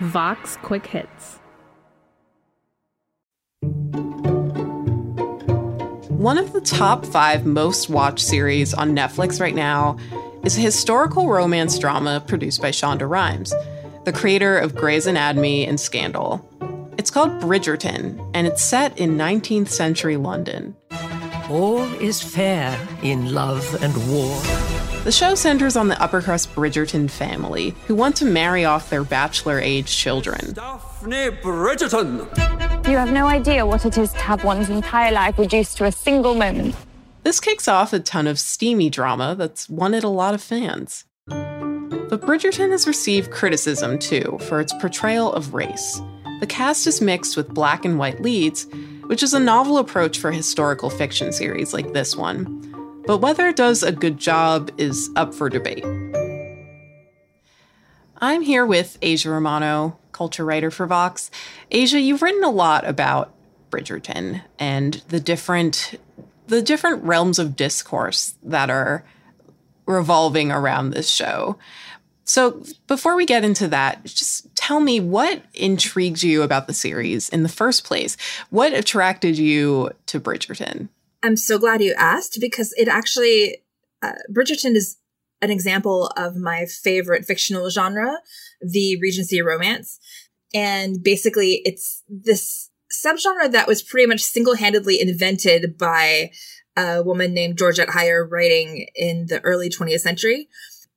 Vox Quick Hits. One of the top five most watched series on Netflix right now is a historical romance drama produced by Shonda Rhimes, the creator of Grey's Anatomy and Scandal. It's called Bridgerton, and it's set in 19th century London. All is fair in love and war. The show centers on the upper crust Bridgerton family, who want to marry off their bachelor age children. Daphne Bridgerton! You have no idea what it is to have one's entire life reduced to a single moment. This kicks off a ton of steamy drama that's won it a lot of fans. But Bridgerton has received criticism too for its portrayal of race. The cast is mixed with black and white leads, which is a novel approach for historical fiction series like this one. But whether it does a good job is up for debate. I'm here with Aja Romano, culture writer for Vox. Aja, you've written a lot about Bridgerton and the different the different realms of discourse that are revolving around this show. So, before we get into that, just tell me what intrigued you about the series in the first place? What attracted you to Bridgerton? I'm so glad you asked because it actually, uh, Bridgerton is an example of my favorite fictional genre, the Regency romance. And basically, it's this subgenre that was pretty much single handedly invented by a woman named Georgette Heyer writing in the early 20th century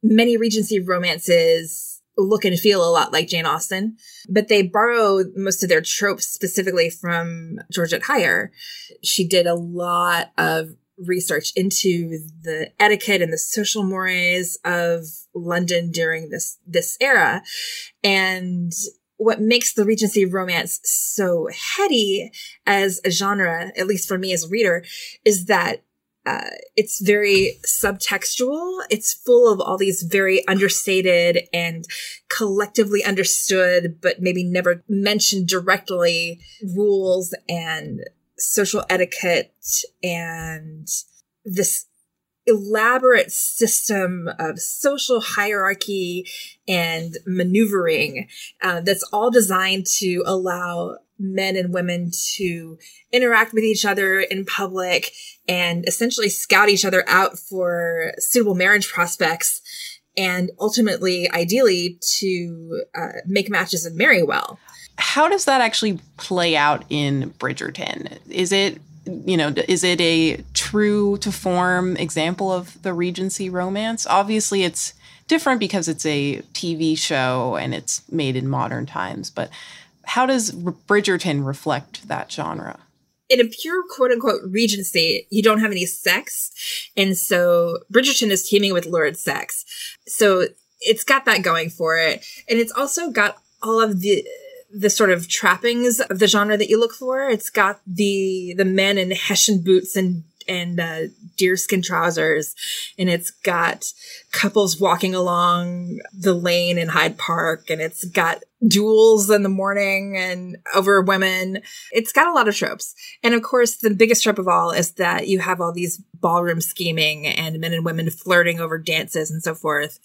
many Regency romances look and feel a lot like Jane Austen, but they borrow most of their tropes specifically from Georgette Heyer. She did a lot of research into the etiquette and the social mores of London during this this era and what makes the Regency romance so heady as a genre, at least for me as a reader, is that uh, it's very subtextual. It's full of all these very understated and collectively understood, but maybe never mentioned directly rules and social etiquette and this elaborate system of social hierarchy and maneuvering uh, that's all designed to allow men and women to interact with each other in public and essentially scout each other out for suitable marriage prospects and ultimately, ideally, to uh, make matches and marry well. How does that actually play out in Bridgerton? Is it you know, is it a true to form example of the Regency romance? Obviously, it's different because it's a TV show and it's made in modern times, but how does Bridgerton reflect that genre? in a pure quote unquote regency, you don't have any sex. And so Bridgerton is teeming with lurid sex. So it's got that going for it. And it's also got all of the the sort of trappings of the genre that you look for. It's got the the men in hessian boots and and uh, deerskin trousers, and it's got couples walking along the lane in Hyde Park, and it's got duels in the morning and over women. It's got a lot of tropes. And of course, the biggest trope of all is that you have all these ballroom scheming and men and women flirting over dances and so forth.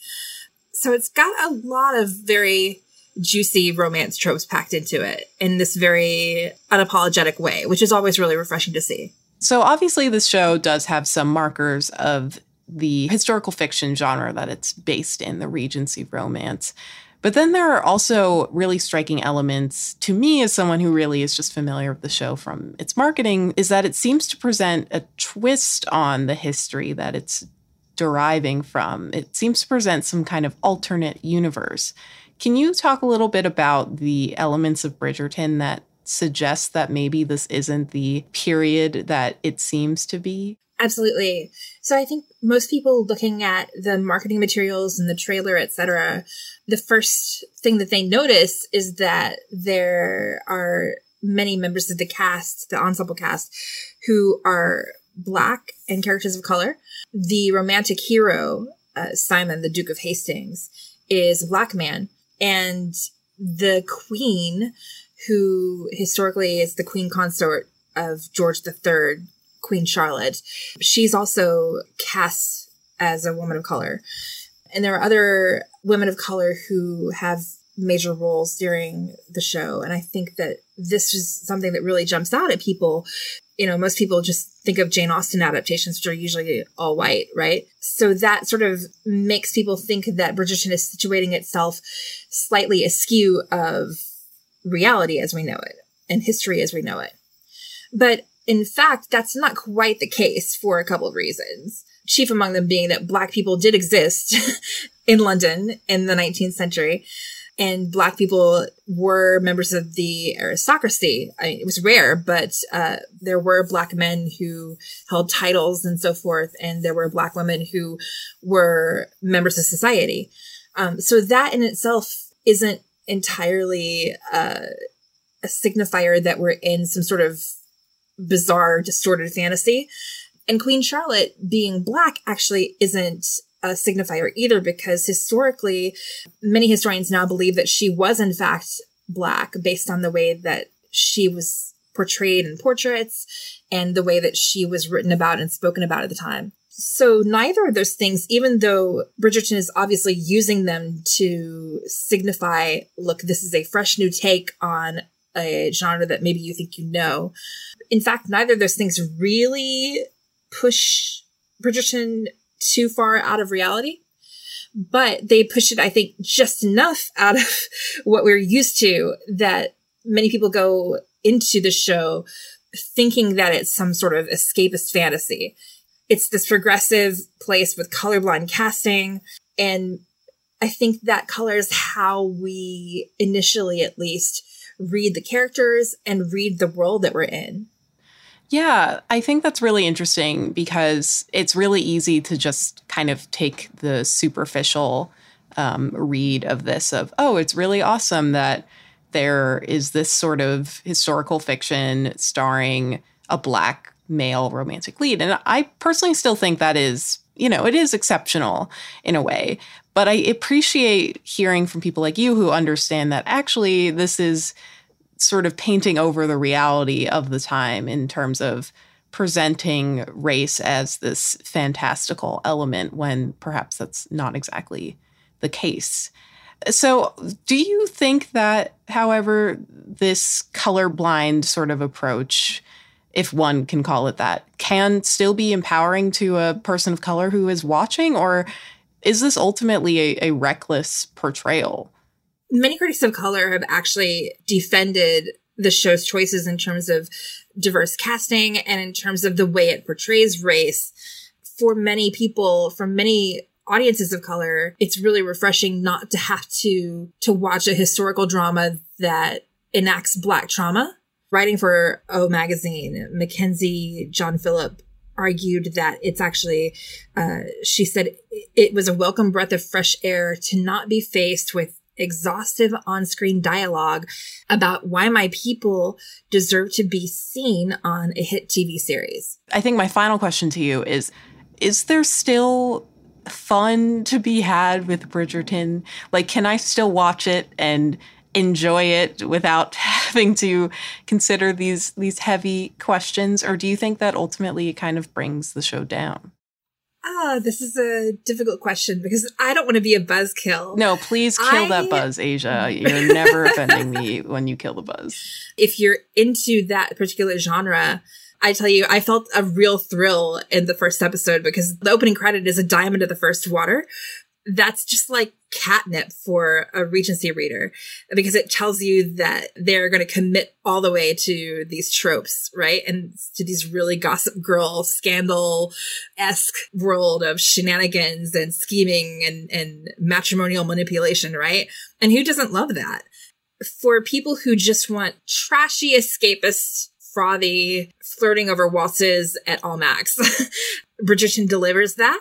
So it's got a lot of very juicy romance tropes packed into it in this very unapologetic way, which is always really refreshing to see. So obviously this show does have some markers of the historical fiction genre that it's based in, the Regency romance. But then there are also really striking elements to me as someone who really is just familiar with the show from its marketing is that it seems to present a twist on the history that it's deriving from. It seems to present some kind of alternate universe. Can you talk a little bit about the elements of Bridgerton that suggests that maybe this isn't the period that it seems to be? Absolutely. So I think most people looking at the marketing materials and the trailer, etc., the first thing that they notice is that there are many members of the cast, the ensemble cast, who are black and characters of color. The romantic hero, uh, Simon, the Duke of Hastings, is a black man, and the queen who historically is the queen consort of George III, Queen Charlotte. She's also cast as a woman of color. And there are other women of color who have major roles during the show. And I think that this is something that really jumps out at people. You know, most people just think of Jane Austen adaptations, which are usually all white, right? So that sort of makes people think that Bridgerton is situating itself slightly askew of reality as we know it and history as we know it. But in fact, that's not quite the case for a couple of reasons. Chief among them being that black people did exist in London in the 19th century and black people were members of the aristocracy. I mean, it was rare, but uh, there were black men who held titles and so forth, and there were black women who were members of society. Um, so that in itself isn't entirely uh, a signifier that we're in some sort of bizarre, distorted fantasy. And Queen Charlotte being black actually isn't a signifier either because historically many historians now believe that she was in fact black based on the way that she was portrayed in portraits and the way that she was written about and spoken about at the time. So neither of those things, even though Bridgerton is obviously using them to signify, look, this is a fresh new take on a genre that maybe you think you know. In fact, neither of those things really push Bridgerton too far out of reality, but they push it, I think, just enough out of what we're used to that many people go into the show thinking that it's some sort of escapist fantasy. It's this progressive place with colorblind casting. And I think that colors how we initially, at least, read the characters and read the world that we're in. Yeah, I think that's really interesting because it's really easy to just kind of take the superficial um, read of this of, oh, it's really awesome that there is this sort of historical fiction starring a black male romantic lead. And I personally still think that is, you know, it is exceptional in a way. But I appreciate hearing from people like you who understand that actually this is sort of painting over the reality of the time in terms of presenting race as this fantastical element when perhaps that's not exactly the case. So, do you think that, however, this colorblind sort of approach, if one can call it that, can still be empowering to a person of color who is watching? Or is this ultimately a, a reckless portrayal? many critics of color have actually defended the show's choices in terms of diverse casting and in terms of the way it portrays race. For many people, for many audiences of color, it's really refreshing not to have to to watch a historical drama that enacts black trauma. Writing for O magazine, McKenzie Jean-Philippe argued that it's actually, uh, she said it was a welcome breath of fresh air to not be faced with exhaustive on screen dialogue about why my people deserve to be seen on a hit TV series. I think my final question to you is Is there still fun to be had with Bridgerton? Like, can I still watch it and enjoy it without having to consider these these heavy questions or do you think that ultimately it kind of brings the show down Ah, this is a difficult question because I don't want to be a buzzkill. No, please kill I... that buzz, Aja. You're never offending me when you kill the buzz. If you're into that particular genre, I tell you, I felt a real thrill in the first episode because the opening credit is a diamond of the first water, that's just like catnip for a Regency reader because it tells you that they're going to commit all the way to these tropes, right? And to these really gossip girl scandal esque world of shenanigans and scheming and, and matrimonial manipulation, right? And who doesn't love that? For people who just want trashy escapist frothy flirting over waltzes at Almack's. Bridgerton delivers that.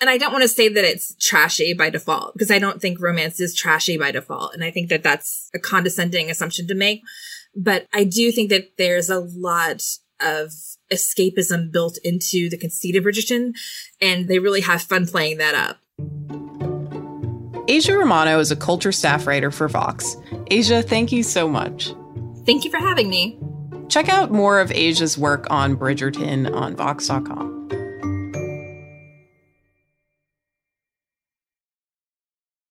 And I don't want to say that it's trashy by default because I don't think romance is trashy by default. And I think that that's a condescending assumption to make. But I do think that there's a lot of escapism built into the conceit of Bridgerton, and they really have fun playing that up. Aja Romano is a culture staff writer for Vox. Aja, thank you so much. Thank you for having me. Check out more of Aja's work on Bridgerton on Vox.com.